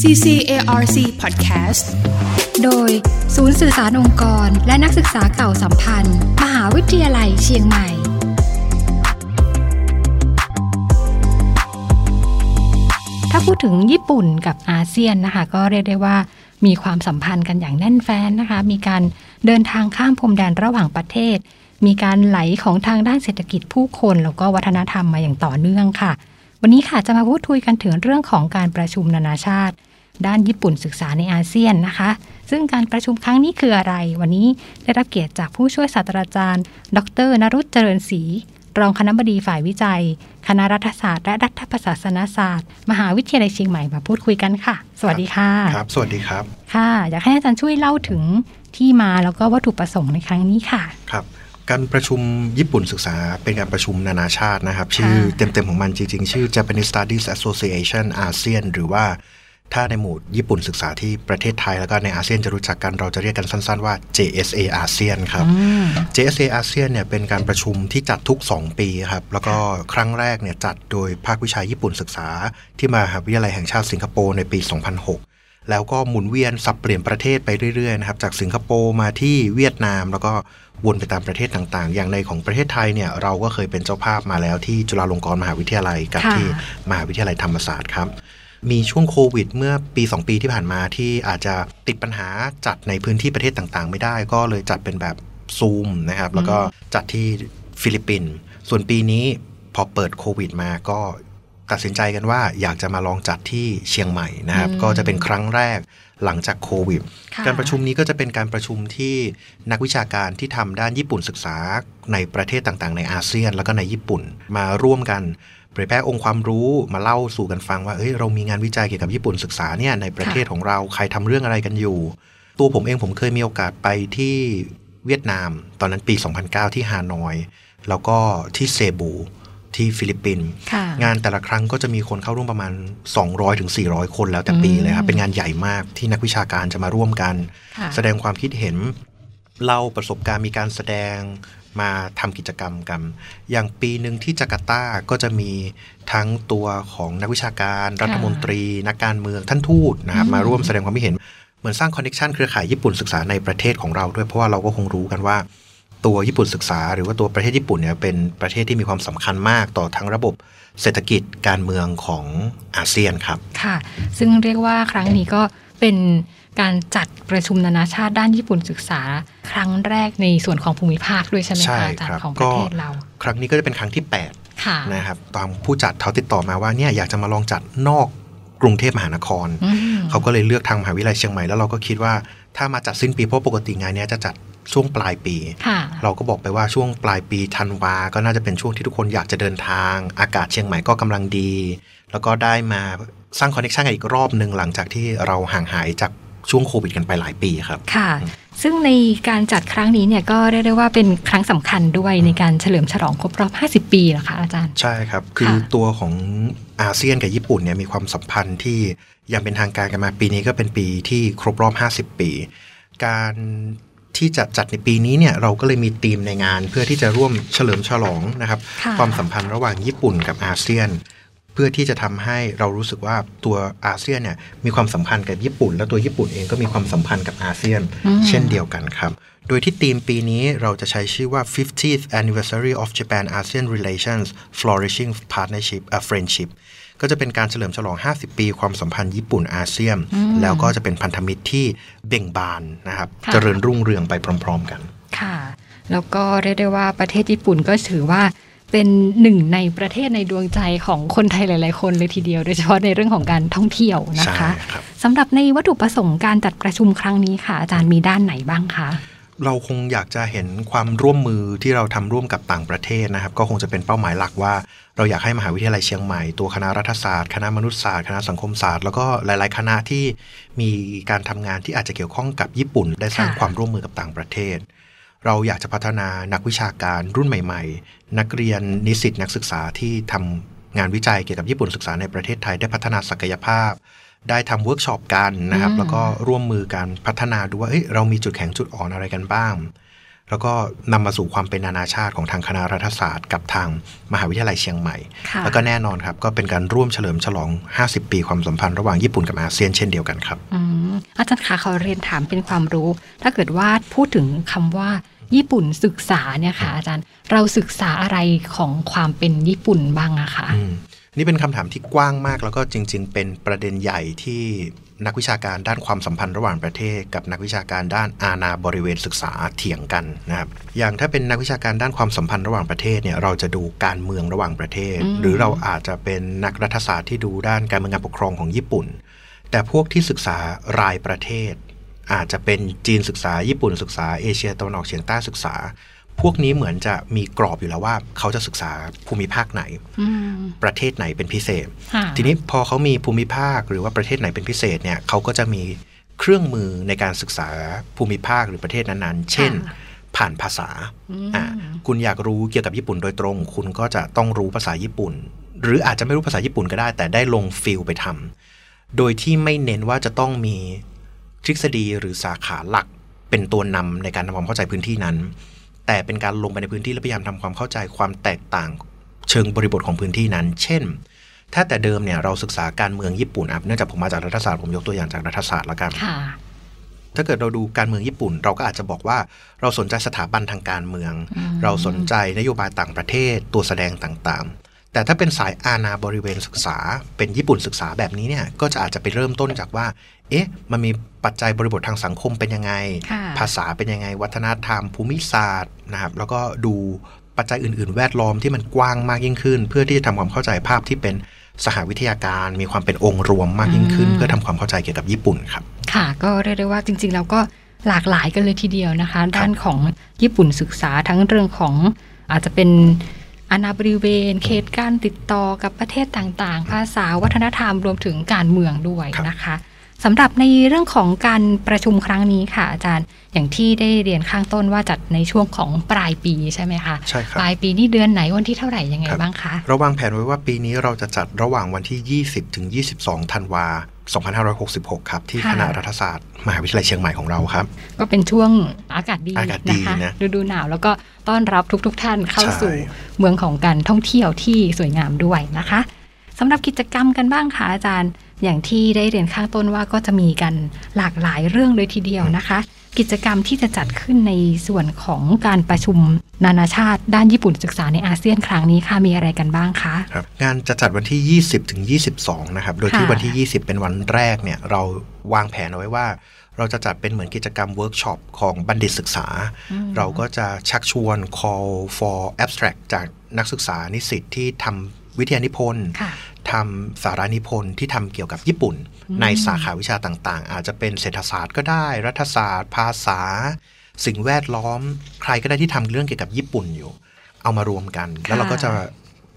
CCARC Podcast โดยศูนย์สื่อสารองค์กร และนักศึกษาเก่าสัมพันธ์ มหาวิทยาลัยเชียงใหม่ ถ้าพูดถึงญี่ปุ่นกับอาเซียนนะคะ ก็เรียกได้ว่ามีความสัมพันธ์กันอย่างแน่นแฟ้นนะคะ มีการเดินทางข้ามพรมแดนระหว่างประเทศ มีการไหลของทางด้านเศรษฐกิจผู้คน แล้วก็วัฒนธรรมมาอย่างต่อเนื่องค่ะ วันนี้ค่ะจะมาพูดคุยกันถึงเรื่องของการประชุมนานาชาติ ด้านญี่ปุ่นศึกษาในอาเซียนนะคะ ซึ่งการประชุมครั้งนี้คืออะไร วันนี้ได้รับเกียรติจากผู้ช่วยศาสตราจารย์ ดรนรุตเจริญศรีรองคณะบดีฝ่ายวิจัย คณะรัฐศาสตร์และรัฐประศาสนศาสตร์ มหาวิทยาลัยเชียงใหม่มาพูดคุยกันค่ะ สวัสดีค่ะครับ สวัสดีครับค่ะ อยากให้อาจารย์ช่วยเล่าถึงที่มาแล้วก็วัตถุประสงค์ในครั้งนี้ค่ะครับการประชุมญี่ปุ่นศึกษาเป็นการประชุมนานาชาตินะครับ ชื่อเต็มๆของมันจริงๆ ชื่อ Japanese Studies Association ASEAN หรือว่า ถ้าในหมู่ญี่ปุ่นศึกษาที่ประเทศไทยแล้วก็ในอาเซียนจะรู้จักกันเราจะเรียกกันสั้นๆว่า JSA อาเซียนครับ JSA อาเซียนเนี่ยเป็นการประชุมที่จัดทุก 2 ปีครับ แล้วก็ครั้งแรกเนี่ยจัดโดยภาควิชาญี่ปุ่นศึกษา ที่มหาวิทยาลัยแห่งชาติสิงคโปร์ในปี 2006 แล้วก็หมุนเวียนสับเปลี่ยนประเทศไปเรื่อยๆนะครับจากสิงคโปร์มาที่เวียดนาม แล้วก็วนไปตามประเทศต่างๆ อย่างในของประเทศไทยเนี่ยเราก็เคยเป็นเจ้าภาพมาแล้วที่จุฬาลงกรณ์มหาวิทยาลัยกับค่ะที่มหาวิทยาลัยธรรมศาสตร์ครับ มีช่วงโควิด เมื่อปี 2 ปีที่ผ่านมาที่อาจจะติดปัญหาจัดในพื้นที่ประเทศต่างๆ ไม่ได้ ก็เลยจัดเป็นแบบซูมนะครับ แล้วก็จัดที่ฟิลิปปินส์ส่วนปีนี้พอเปิดโควิดมาก็ตัดสินใจกันว่าอยากจะมาลองจัดที่เชียงใหม่นะครับ ก็จะเป็นครั้งแรกหลังจากโควิดค่ะการประชุมนี้ก็จะเป็นการประชุมที่นักวิชาการที่ทำด้านญี่ปุ่นศึกษาในประเทศต่างๆ ในอาเซียน แล้วก็ในญี่ปุ่นมาร่วมกัน เผยแพร่องค์ความรู้มาเล่าสู่กันฟังว่าเอ้ยเรามีงานวิจัยเกี่ยวกับญี่ปุ่นศึกษาเนี่ยในประเทศของเราใครทำเรื่องอะไรกันอยู่ ตัวผมเองผมเคยมีโอกาสไปที่เวียดนาม ตอนนั้นปี 2009 ที่ฮานอย แล้วก็ที่เซบูที่ฟิลิปปินส์ค่ะงานแต่ละครั้งก็จะมีคนเข้าร่วมประมาณ 200-400ถึง400 คนแล้วแต่ปีเลยครับเป็นงานใหญ่มากที่นักวิชาการจะมาร่วมกันค่ะแสดงความคิดเห็นเล่าประสบการณ์มีการแสดง มาทำกิจกรรมกัน อย่างปีหนึ่งที่จาการ์ตาก็จะมีทั้งตัวของนักวิชาการรัฐมนตรี นักการเมืองท่านทูตนะครับมาร่วมแสดงความคิดเห็น เหมือนสร้าง connection เครือข่ายญี่ปุ่นศึกษาในประเทศของเราด้วยเพราะว่าเราก็คงรู้กันว่า ตัวญี่ปุ่นศึกษา หรือว่าตัวประเทศญี่ปุ่นเนี่ยเป็นประเทศที่มีความสำคัญมากต่อทั้งระบบเศรษฐกิจการเมืองของอาเซียนครับค่ะ ซึ่งเรียกว่าครั้งนี้ก็เป็น การจัดประชุมนานาชาติด้านญี่ปุ่นศึกษา ครั้งแรกในส่วนของภูมิภาคด้วยใช่ไหมใช่คะอาจารครับย์ของปก็ระเทศเรา ครั้งนี้ก็จะเป็นครั้งที่ค่ะ8นะครับตามผู้จัดเขาติดต่อมาว่าเนี่ยอยากจะมาลองจัดนอกกรุงเทพมหานครอืมเขาก็เลยเลือกทางมหาวิทยาลัยเชียงใหม่แล้วเราก็คิดว่าถ้ามาจัดสิ้นปีเพราะปกติงานเนี้ยจะจัดช่วงปลายปีค่ะเราก็บอกไปว่าช่วงปลายปีธันวา ก็น่าจะเป็นช่วงที่ทุกคนอยากจะเดินทาง อากาศเชียงใหม่ก็กำลังดี แล้วก็ได้มาสร้างคอนเนคชันกันอีกรอบหนึ่งหลังจากที่เราห่างหายจาก ช่วงโควิดกันไปหลายปีครับค่ะ ซึ่งในการจัดครั้งนี้เนี่ยก็เรียกได้ว่าเป็นครั้งสำคัญด้วยในการเฉลิมฉลองครบรอบ 50 ปีเหรอคะอาจารย์ ใช่ครับ คือค่ะตัวของอาเซียนกับญี่ปุ่นเนี่ยมีความสัมพันธ์ที่ยังเป็นทางการกันมาปีนี้ก็เป็นปีที่ครบรอบ 50 ปี การที่จะจัดในปีนี้เนี่ยเราก็เลยมีธีมในงานเพื่อที่จะร่วมเฉลิมฉลองนะครับค่ะความสัมพันธ์ระหว่างญี่ปุ่นกับอาเซียนเพื่อที่จะทำให้เรารู้สึกว่าตัวอาเซียนเนี่ยมีความสัมพันธ์กับญี่ปุ่น และตัวญี่ปุ่นเองก็มีความสัมพันธ์กับอาเซียน เช่นเดียวกันครับ โดยที่ธีมปีนี้เราจะใช้ชื่อว่า 50th anniversary of Japan ASEAN Relations Flourishing Partnership a Friendship ก็จะเป็นการเฉลิมฉลอง 50 ปี ความสัมพันธ์ญี่ปุ่นอาเซียน แล้วก็จะเป็นพันธมิตรที่เบ่งบานนะครับค่ะเจริญรุ่งเรืองไปพร้อม ๆ กัน ค่ะ แล้วก็เรียกได้ว่าประเทศญี่ปุ่นก็ถือว่า เป็นหนึ่งในประเทศในดวงใจของคนไทยหลาย ๆ คนเลยทีเดียว โดยเฉพาะในเรื่องของการท่องเที่ยวนะคะใช่ครับสำหรับในวัตถุประสงค์การจัดประชุมครั้งนี้ค่ะ อาจารย์มีด้านไหนบ้างคะเราคงอยากจะเห็นความร่วมมือที่เราทำร่วมกับต่างประเทศนะครับ ก็คงจะเป็นเป้าหมายหลักว่า เราอยากให้มหาวิทยาลัยเชียงใหม่ตัวคณะรัฐศาสตร์คณะมนุษยศาสตร์คณะสังคมศาสตร์แล้วก็หลาย ๆ คณะที่มีการทำงานที่อาจจะเกี่ยวข้องกับญี่ปุ่น ได้สร้างค่ะความร่วมมือกับต่างประเทศ เราอยากจะพัฒนานักวิชาการรุ่นใหม่ ๆ นักเรียนนิสิตนักศึกษาที่ทำงานวิจัยเกี่ยวกับญี่ปุ่นศึกษาในประเทศไทยได้พัฒนาศักยภาพ ได้ทำเวิร์กช็อปกันนะครับอืมแล้วก็ร่วมมือกันพัฒนาดูว่าเอ้ยเรามีจุดแข็งจุดอ่อนอะไรกันบ้าง แล้วก็นำมาสู่ความเป็นนานาชาติของทางคณะรัฐศาสตร์ กับทางมหาวิทยาลัยเชียงใหม่ค่ะแล้วก็แน่นอนครับ ก็เป็นการร่วมเฉลิมฉลอง 50 ปีความสัมพันธ์ระหว่างญี่ปุ่นกับอาเซียนเช่นเดียวกันครับอืมอาจารย์คะขอเรียนถามเป็นความรู้ ถ้าเกิดว่าพูดถึงคำว่าญี่ปุ่นศึกษาเนี่ยค่ะ อาจารย์เราศึกษาอะไรของความเป็นญี่ปุ่นบ้างอะคะอืมนี่เป็นคำถามที่กว้างมากแล้วก็จริง ๆ เป็นประเด็นใหญ่ที่ นักวิชาการด้านความสัมพันธ์ระหว่างประเทศ กับนักวิชาการด้านอาณาบริเวณศึกษาเถียงกันนะครับอย่างถ้าเป็นนักวิชาการด้านความสัมพันธ์ระหว่างประเทศเนี่ยเราจะดูการเมืองระหว่างประเทศอืมหรือเราอาจจะเป็นนักรัฐศาสตร์ที่ดูด้านการเมืองการปกครองของญี่ปุ่น แต่พวกที่ศึกษารายประเทศ อาจจะเป็นจีนศึกษาญี่ปุ่นศึกษาเอเชียตะวันออกเฉียงใต้ศึกษา พวกนี้เหมือนจะมีกรอบอยู่แล้วว่า เขาจะศึกษาภูมิภาคไหนอืมประเทศไหนเป็นพิเศษค่ะทีนี้พอเขามีภูมิภาคหรือว่าประเทศไหนเป็นพิเศษเนี่ยเขาก็จะมีเครื่องมือในการศึกษาภูมิภาคหรือประเทศนั้นๆ เช่น ผ่านภาษาอืมอ่าคุณอยากรู้เกี่ยวกับญี่ปุ่นโดยตรง คุณก็จะต้องรู้ภาษาญี่ปุ่น หรืออาจจะไม่รู้ภาษาญี่ปุ่นก็ได้ แต่ได้ลงฟิลไปทำโดยที่ไม่เน้นว่าจะต้องมีทฤษฎีหรือสาขาหลักเป็นตัวนำในการทำความเข้าใจพื้นที่นั้น แต่เป็นการลงไปในพื้นที่และพยายามทำความเข้าใจความแตกต่าง เชิงบริบทของพื้นที่นั้น เช่น ถ้าแต่เดิมเนี่ยเราศึกษาการเมืองญี่ปุ่นอะเนื่องจากผมมาจากรัฐศาสตร์ผมยกตัวอย่างจากรัฐศาสตร์แล้วกันค่ะถ้าเกิดเราดูการเมืองญี่ปุ่น เราก็อาจจะบอกว่าเราสนใจสถาบันทางการเมืองอืมเราสนใจนโยบายต่างประเทศตัวแสดงต่างๆ แต่ถ้าเป็นสายอาณาบริเวณศึกษา เป็นญี่ปุ่นศึกษาแบบนี้เนี่ยก็จะอาจจะไปเริ่มต้นจากว่า เอ๊ะ มันมีปัจจัยบริบททางสังคมเป็นยังไงค่ะภาษาเป็นยังไง วัฒนธรรม ภูมิศาสตร์นะครับ แล้วก็ดูปัจจัยอื่น ๆ แวดล้อมที่มันกว้างมากยิ่งขึ้น เพื่อที่จะทำความเข้าใจภาพที่เป็นสหวิทยาการมีความเป็นองค์รวมมากยิ่งขึ้นอืมเพื่อทำความเข้าใจเกี่ยวกับญี่ปุ่นครับ ค่ะ ก็เรียกได้ว่าจริงๆแล้วก็หลากหลายกันเลยทีเดียวนะคะ ด้านของญี่ปุ่นศึกษาทั้งเรื่องของอาจจะเป็น อาณาบริเวณ เขตการติดต่อกับประเทศต่างๆ ภาษาวัฒนธรรมรวมถึงการเมืองด้วยครับนะคะสำหรับในเรื่องของการประชุมครั้งนี้ค่ะ อาจารย์อย่างที่ได้เรียนข้างต้นว่าจัดในช่วงของปลายปีใช่ไหมคะใช่ครับปลายปีนี้เดือนไหนวันที่เท่าไหร่ยังไงครับบ้างคะเราวางแผนไว้ว่าปีนี้เราจะจัดระหว่างวันที่ 20 ถึง 22 ธันวา 2566 ครับ ที่ค่ะคณะรัฐศาสตร์ มหาวิทยาลัยเชียงใหม่ของเราครับ ก็เป็นช่วงอากาศดีอากาศดีนะคะนะฤดูหนาวแล้วก็ต้อนรับทุกๆทท่านเข้าใช่สู่เมืองของการท่องเที่ยวที่สวยงามด้วยนะคะสำหรับกิจกรรมกันบ้างค่ะอาจารย์ อย่างที่ได้เรียนข้างต้นว่าก็จะมีกันหลากหลายเรื่องเลยทีเดียวนะคะ กิจกรรมที่จะจัดขึ้นในส่วนของการประชุมนานาชาติด้านญี่ปุ่นศึกษาในอาเซียนครั้งนี้ค่ะมีอะไรกันบ้างคะครับงานจะจัดวันที่ 20ถึง22 นะครับ โดยที่ค่ะวันที่ 20 เป็นวันแรกเนี่ยเราวางแผนเอาไว้ว่า เราจะจัดเป็นเหมือนกิจกรรมเวิร์กช็อปของบัณฑิตศึกษา เราก็จะชักชวน call for abstract จากนักศึกษานิสิตที่ทำวิทยานิพนธ์ค่ะทำสารานิพนธ์ที่ทำเกี่ยวกับญี่ปุ่น ในสาขาวิชาต่างๆ อาจจะเป็นเศรษฐศาสตร์ก็ได้ รัฐศาสตร์ ภาษา สิ่งแวดล้อม ใครก็ได้ที่ทำเรื่องเกี่ยวกับญี่ปุ่นอยู่ เอามารวมกัน แล้วเราก็จะ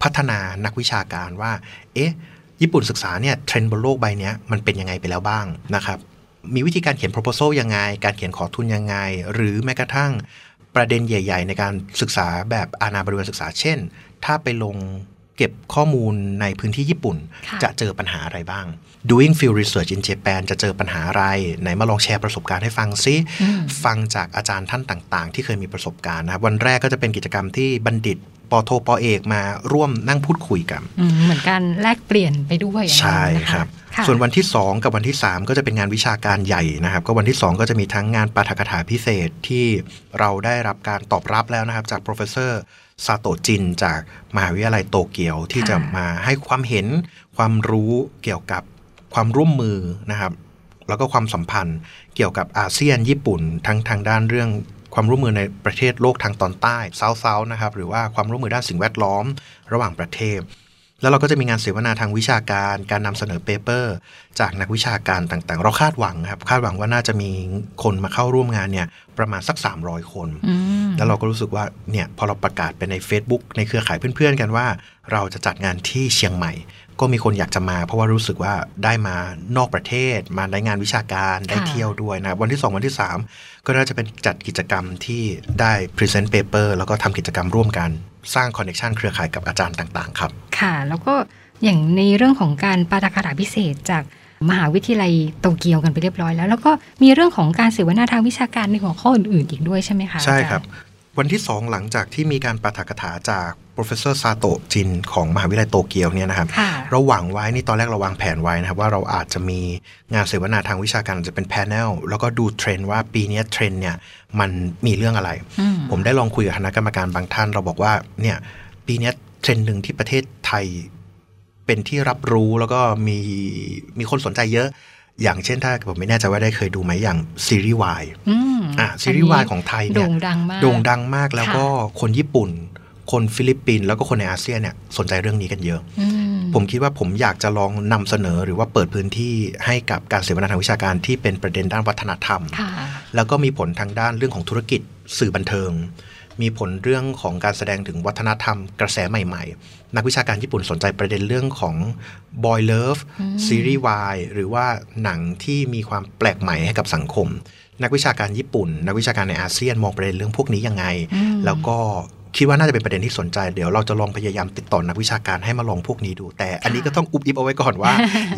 พัฒนานักวิชาการว่า เอ๊ะ ญี่ปุ่นศึกษาเนี่ยเทรนด์บนโลกใบเนี้ยมันเป็นยังไงไปแล้วบ้างนะครับ มีวิธีการเขียน proposal ยังไง การเขียนขอทุนยังไง หรือแม้กระทั่งประเด็นใหญ่ ๆ ในการศึกษาแบบอาณาบริเวณศึกษา เช่น ถ้าไปลง เก็บข้อมูลในพื้นที่ญี่ปุ่นค่ะจะเจอปัญหาอะไรบ้าง doing field research in Japan จะเจอปัญหาอะไร ไหนมาลองแชร์ประสบการณ์ให้ฟังซิอืมฟังจากอาจารย์ท่านต่างๆ ที่เคยมีประสบการณ์นะครับวันแรกก็จะเป็นกิจกรรมที่บัณฑิตปอโทปอเอกมาร่วมนั่งพูดคุยกันอืมเหมือนกันแลกเปลี่ยนไปด้วยอย่างนั้นใช่นะะครับค่ะส่วนวันที่ 2 กับวันที่ 3 ก็จะเป็นงานวิชาการใหญ่นะครับ ก็วันที่ 2 ก็จะมีทั้งงานปาฐกถาพิเศษที่เราได้รับการตอบรับแล้วนะครับจาก professor ซาโตจินจากมหาวิทยาลัยโตเกียวที่จะมาให้ความเห็นความรู้เกี่ยวกับความร่วมมือนะครับ แล้วก็ความสัมพันธ์เกี่ยวกับอาเซียนญี่ปุ่น ทั้งทางด้านเรื่องความร่วมมือในประเทศโลกทางตอนใต้เซาท์เซาท์นะครับหรือว่าความร่วมมือด้านสิ่งแวดล้อมระหว่างประเทศ แล้วเราก็จะมีงานเสวนาทางวิชาการ การนำเสนอเปเปอร์ จากนักวิชาการต่างๆ เราคาดหวังครับคาดหวังว่าน่าจะมีคนมาเข้าร่วมงานเนี่ย ประมาณสัก 300 คนอืมแล้วเราก็รู้สึกว่าเนี่ยพอเราประกาศไปใน Facebook ในเครือข่ายเพื่อนๆกันว่า เราจะจัดงานที่เชียงใหม่ ก็มีคนอยากจะมา เพราะว่ารู้สึกว่าได้มานอกประเทศ มาได้งานวิชาการได้เที่ยวด้วยนะครับวันที่ 2 วันที่ 3 ก็น่าจะเป็นจัดกิจกรรมที่ได้ Present Paper แล้วก็ทำกิจกรรมร่วมกัน สร้างคอนเน t ชันเครือข่ายกับอาจารย์ต่างๆ ครับ ค่ะ แล้วก็อย่างในเรื่องของการปาฐกถาพิเศษจาก มหาวิทยาลัยโตเกียวกันไปเรียบร้อยแล้ว แล้วก็มีเรื่องของการเสวนาทางวิชาการในหัวข้ออื่นๆอีกด้วยใช่ไหมคะใช่ครับอาจาย์วันที่สองหลังจากที่มีการปาฐกถาจาก professor ซาโตะจินของมหาวิทยาลัยโตเกียวเนี่ยนะครับค่ะเราหวังไว้นี่ตอนแรกเราวางแผนไว้นะครับว่าเราอาจจะมีงานเสวนาทางวิชาการอาจจะเป็น panel แล้วก็ดูเทรนด์ว่าปีเนี้ยเทรนด์เนี่ยมันมีเรื่องอะไรอืมผมได้ลองคุยกับคณะกรรมการบางท่าน เราบอกว่าเนี่ยปีเนี้ยเทรนด์หนึ่งที่ประเทศไทย เป็นที่รับรู้แล้วก็มีมีคนสนใจเยอะ อย่างเช่นถ้าผมไม่แน่ใจว่าได้เคยดูไหมอย่างซีรีส์วายอืมอะซีรีส์วายของไทยเนี่ยโด่งดังมากโด่งดังมากแล้วค่ะก็คนญี่ปุ่น คนฟิลิปปินส์แล้วก็คนในอาเซียนเนี่ยสนใจเรื่องนี้กันเยอะอืมผมคิดว่าผมอยากจะลองนำเสนอหรือว่าเปิดพื้นที่ให้กับการเสวนาทางวิชาการที่เป็นประเด็นด้านวัฒนธรรมค่ะแล้วก็มีผลทางด้านเรื่องของธุรกิจสื่อบันเทิง มีผลเรื่องของการแสดงถึงวัฒนธรรมกระแสใหม่ๆ นักวิชาการญี่ปุ่นสนใจประเด็นเรื่องของ boy love ซีรีส์วายหรือว่าหนังที่มีความแปลกใหม่ให้กับสังคม นักวิชาการญี่ปุ่น นักวิชาการในอาเซียนมองประเด็นเรื่องพวกนี้ยังไงอืมแล้วก็ คิดว่าน่าจะเป็นประเด็นที่สนใจ เดี๋ยวเราจะลองพยายามติดต่อนักวิชาการให้มาลองพวกนี้ดู แต่อันนี้ก็ต้องอุบอิบเอาไว้ก่อนว่า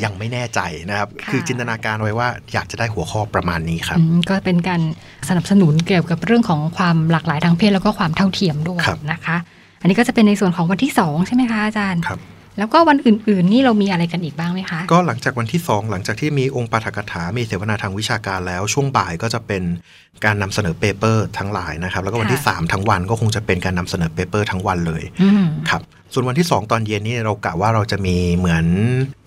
ยังไม่แน่ใจนะครับค่ะคือจินตนาการไว้ว่าอยากจะได้หัวข้อประมาณนี้ครับอืมก็เป็นการสนับสนุนเกี่ยวกับเรื่องของความหลากหลายทางเพศแล้วก็ความเท่าเทียมด้วยครับนะคะ อันนี้ก็จะเป็นในส่วนของวันที่สองใช่ไหมคะอาจารย์ครับ แล้วก็วันอื่นๆ นี่เรามีอะไรกันอีกบ้างไหมคะ ก็หลังจากวันที่ 2 หลังจากที่มีองค์ปาฐกถา มีเสวนาทางวิชาการแล้ว ช่วงบ่ายก็จะเป็นการนำเสนอ paper ทั้งหลายนะครับ แล้วก็วันที่ค่ะ3ทั้งวันก็คงจะเป็นการนำเสนอ paper ทั้งวันเลยอืมครับส่วนวันที่ 2 ตอนเย็นนี่เรากะว่าเราจะมีเหมือน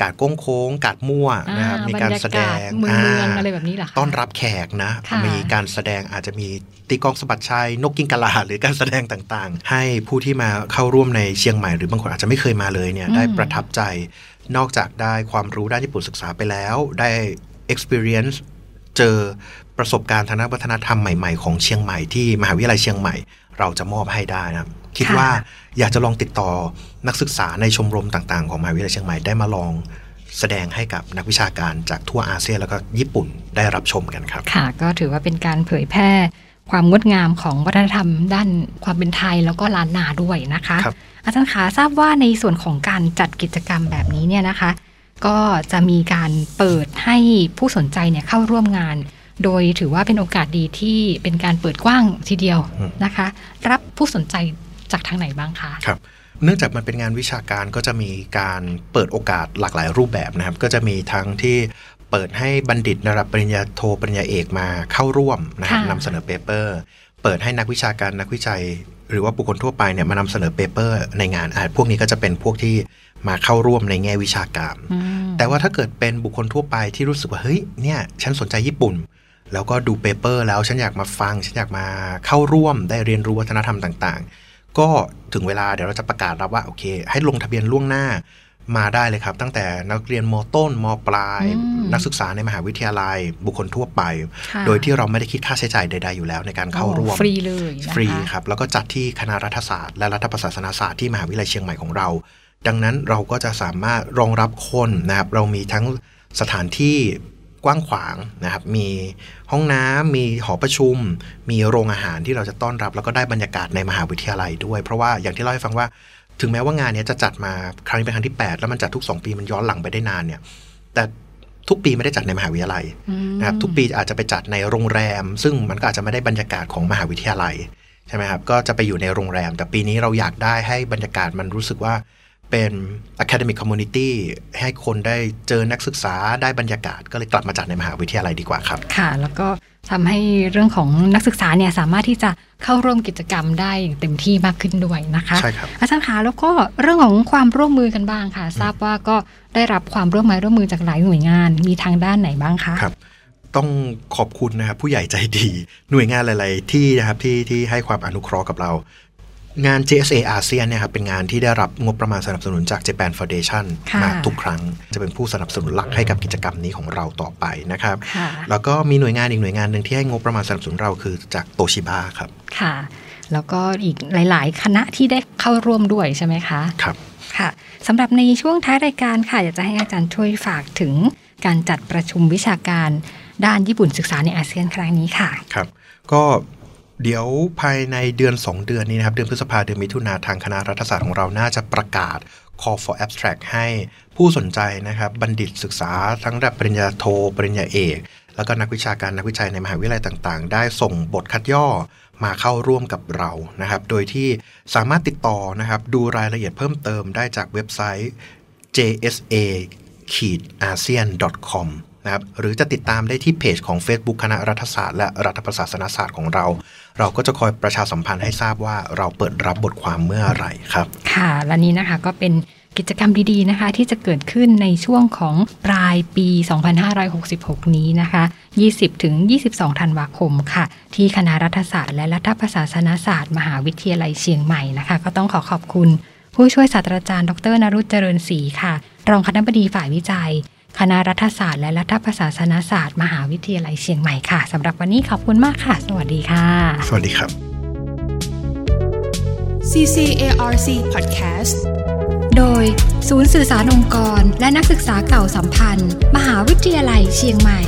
การโก้งโค้งกาดหมั้วนะครับอ่ามีการแสดงบรรยากาศเมืองๆอะไรแบบนี้เหรอคะต้อนรับแขกนะค่ะมีการแสดงอาจจะมีตีกลองสะบัดชัยนกกิงกะหล่าหรือการแสดงต่างๆ ให้ผู้ที่มาเข้าร่วมในเชียงใหม่หรือบางคนอาจจะไม่เคยมาเลยเนี่ยได้ประทับใจนอกจากได้ความรู้ด้านญี่ปุ่นศึกษาไปแล้ว ได้ experience เจอประสบการณ์ทางด้านวัฒนธรรมใหม่ ๆ ของเชียงใหม่ที่มหาวิทยาลัยเชียงใหม่ เราจะมอบให้ได้นะครับ คิดค่ะว่าอยากจะลองติดต่อนักศึกษาในชมรมต่าง ๆ ของมหาวิทยาลัยเชียงใหม่ได้มาลองแสดงให้กับนักวิชาการจากทั่วอาเซียนแล้วก็ญี่ปุ่นได้รับชมกันครับ ค่ะ ก็ถือว่าเป็นการเผยแพร่ความงดงามของวัฒนธรรม ด้านความเป็นไทยแล้วก็ล้านนาด้วยนะคะครับอาจารย์ขาทราบว่าในส่วนของการจัดกิจกรรมแบบนี้เนี่ยนะคะ ก็จะมีการเปิดให้ผู้สนใจเนี่ยเข้าร่วมงาน โดยถือว่าเป็นโอกาสดีที่เป็นการเปิดกว้างทีเดียวนะคะ รับผู้สนใจจากทางไหนบ้างคะครับเนื่องจากมันเป็นงานวิชาการก็จะมีการเปิดโอกาสหลากหลายรูปแบบนะครับ ก็จะมีทั้งที่เปิดให้บัณฑิตระดับปริญญาโทปริญญาเอกมาเข้าร่วมนะครับค่ะนำเสนอ paper เปิดให้นักวิชาการนักวิจัย หรือว่าบุคคลทั่วไปเนี่ยมานำเสนอ paper ในงานอะพวกนี้ก็จะเป็นพวกที่มาเข้าร่วมในแง่วิชาการอืมแต่ว่าถ้าเกิดเป็นบุคคลทั่วไปที่รู้สึกว่าเฮ้ยเนี่ยฉันสนใจญี่ปุ่น แล้วก็ดู paper แล้วฉันอยากมาฟัง ฉันอยากมาเข้าร่วมได้เรียนรู้วัฒนธรรมต่างๆ ก็ถึงเวลาเดี๋ยวเราจะประกาศรับว่าโอเค ให้ลงทะเบียนล่วงหน้ามาได้เลยครับ ตั้งแต่นักเรียนมต้นมปลายอืมนักศึกษาในมหาวิทยาลัยบุคคลทั่วไปค่ะโดยที่เราไม่ได้คิดค่าใช้จ่ายใด ๆ อยู่แล้วในการเข้าร่วม ฟรีเลยนะคะฟรีครับ แล้วก็จัดที่คณะรัฐศาสตร์และรัฐประศาสนศาสตร์ที่มหาวิทยาลัยเชียงใหม่ของเรา ดังนั้นเราก็จะสามารถรองรับคนนะครับเรามีทั้งสถานที่ กว้างขวางนะครับ มีห้องน้ำมีหอประชุม มีโรงอาหารที่เราจะต้อนรับ แล้วก็ได้บรรยากาศในมหาวิทยาลัยด้วย เพราะว่าอย่างที่เล่าให้ฟังว่า ถึงแม้ว่างานเนี้ยจะจัดมาครั้งนี้เป็นครั้งที่ 8 แล้วมันจัดทุก 2 ปีมันย้อนหลังไปได้นานเนี่ย แต่ทุกปีไม่ได้จัดในมหาวิทยาลัยอืมนะครับ ทุกปีอาจจะไปจัดในโรงแรม ซึ่งมันก็อาจจะไม่ได้บรรยากาศของมหาวิทยาลัยใช่ไหมครับ ก็จะไปอยู่ในโรงแรม แต่ปีนี้เราอยากได้ให้บรรยากาศมันรู้สึกว่า เป็น academic community ให้คนได้เจอนักศึกษาได้บรรยากาศ ก็เลยกลับมาจัดในมหาวิทยาลัยดีกว่าครับ ค่ะ แล้วก็ทำให้เรื่องของนักศึกษาเนี่ยสามารถที่จะเข้าร่วมกิจกรรมได้อย่างเต็มที่มากขึ้นด้วยนะคะใช่ครับอาจารย์คะแล้วก็เรื่องของความร่วมมือกันบ้างค่ะ ทราบว่าก็ได้รับความร่วมมือร่วมมือจากหลายหน่วยงาน มีทางด้านไหนบ้างคะครับต้องขอบคุณนะครับผู้ใหญ่ใจดี หน่วยงานหลาย ๆ ที่นะครับที่ที่ให้ความอนุเคราะห์กับเรา งาน JSA อาเซียนเนี่ยครับเป็นงานที่ได้รับงบประมาณสนับสนุนจาก Japan Foundation ค่ะมาทุกครั้งจะเป็นผู้สนับสนุนหลักให้กับกิจกรรมนี้ของเราต่อไปนะครับค่ะแล้วก็มีหน่วยงานอีกหน่วยงานหนึ่งที่ให้งบประมาณสนับสนุนเราคือจากโตชิบะครับค่ะ แล้วก็อีกหลาย ๆ คณะที่ได้เข้าร่วมด้วยใช่ไหมคะครับค่ะสำหรับในช่วงท้ายรายการค่ะอยากจะให้อาจารย์ช่วยฝากถึงการจัดประชุมวิชาการด้านญี่ปุ่นศึกษาในอาเซียนครั้งนี้ค่ะครับก็ เดี๋ยวภายในเดือน 2 เดือนนี้นะครับ เดือนพฤษภาเดือนมิถุนาทางคณะรัฐศาสตร์ของเราน่าจะประกาศ call for abstract ให้ผู้สนใจนะครับบัณฑิตศึกษาทั้งระดับปริญญาโท ปริญญาเอก แล้วก็นักวิชาการนักวิจัยในมหาวิทยาลัยต่างๆ ได้ส่งบทคัดย่อมาเข้าร่วมกับเรานะครับ โดยที่สามารถติดต่อนะครับดูรายละเอียดเพิ่มเติมได้จากเว็บไซต์ jsa asean com นะครับหรือจะติดตามได้ที่เพจของ Facebook คณะรัฐศาสตร์และรัฐประศาสนศาสตร์ของเรา เราก็จะคอยประชาสัมพันธ์ให้ทราบว่าเราเปิดรับบทความเมื่อไหร่ครับ ค่ะและนี้นะคะก็เป็นกิจกรรมดีๆนะคะ ที่จะเกิดขึ้นในช่วงของปลายปี 2566 นี้นะคะ 20 ถึง 22 ธันวาคมค่ะ ที่คณะรัฐศาสตร์และรัฐประศาสนศาสตร์ มหาวิทยาลัยเชียงใหม่นะคะ ก็ต้องขอขอบคุณ ผู้ช่วยศาสตราจารย์ ดรนรุจเจริญศรีค่ะ รองคณบดีฝ่ายวิจัย คณะรัฐศาสตร์และรัฐประศาสนศาสตร์ มหาวิทยาลัยเชียงใหม่ค่ะสำหรับวันนี้ขอบคุณมากค่ะ สวัสดีค่ะ สวัสดีครับ CCARC Podcast โดย ศูนย์สื่อสารองค์กร และนักศึกษาเก่าสัมพันธ์ มหาวิทยาลัยเชียงใหม่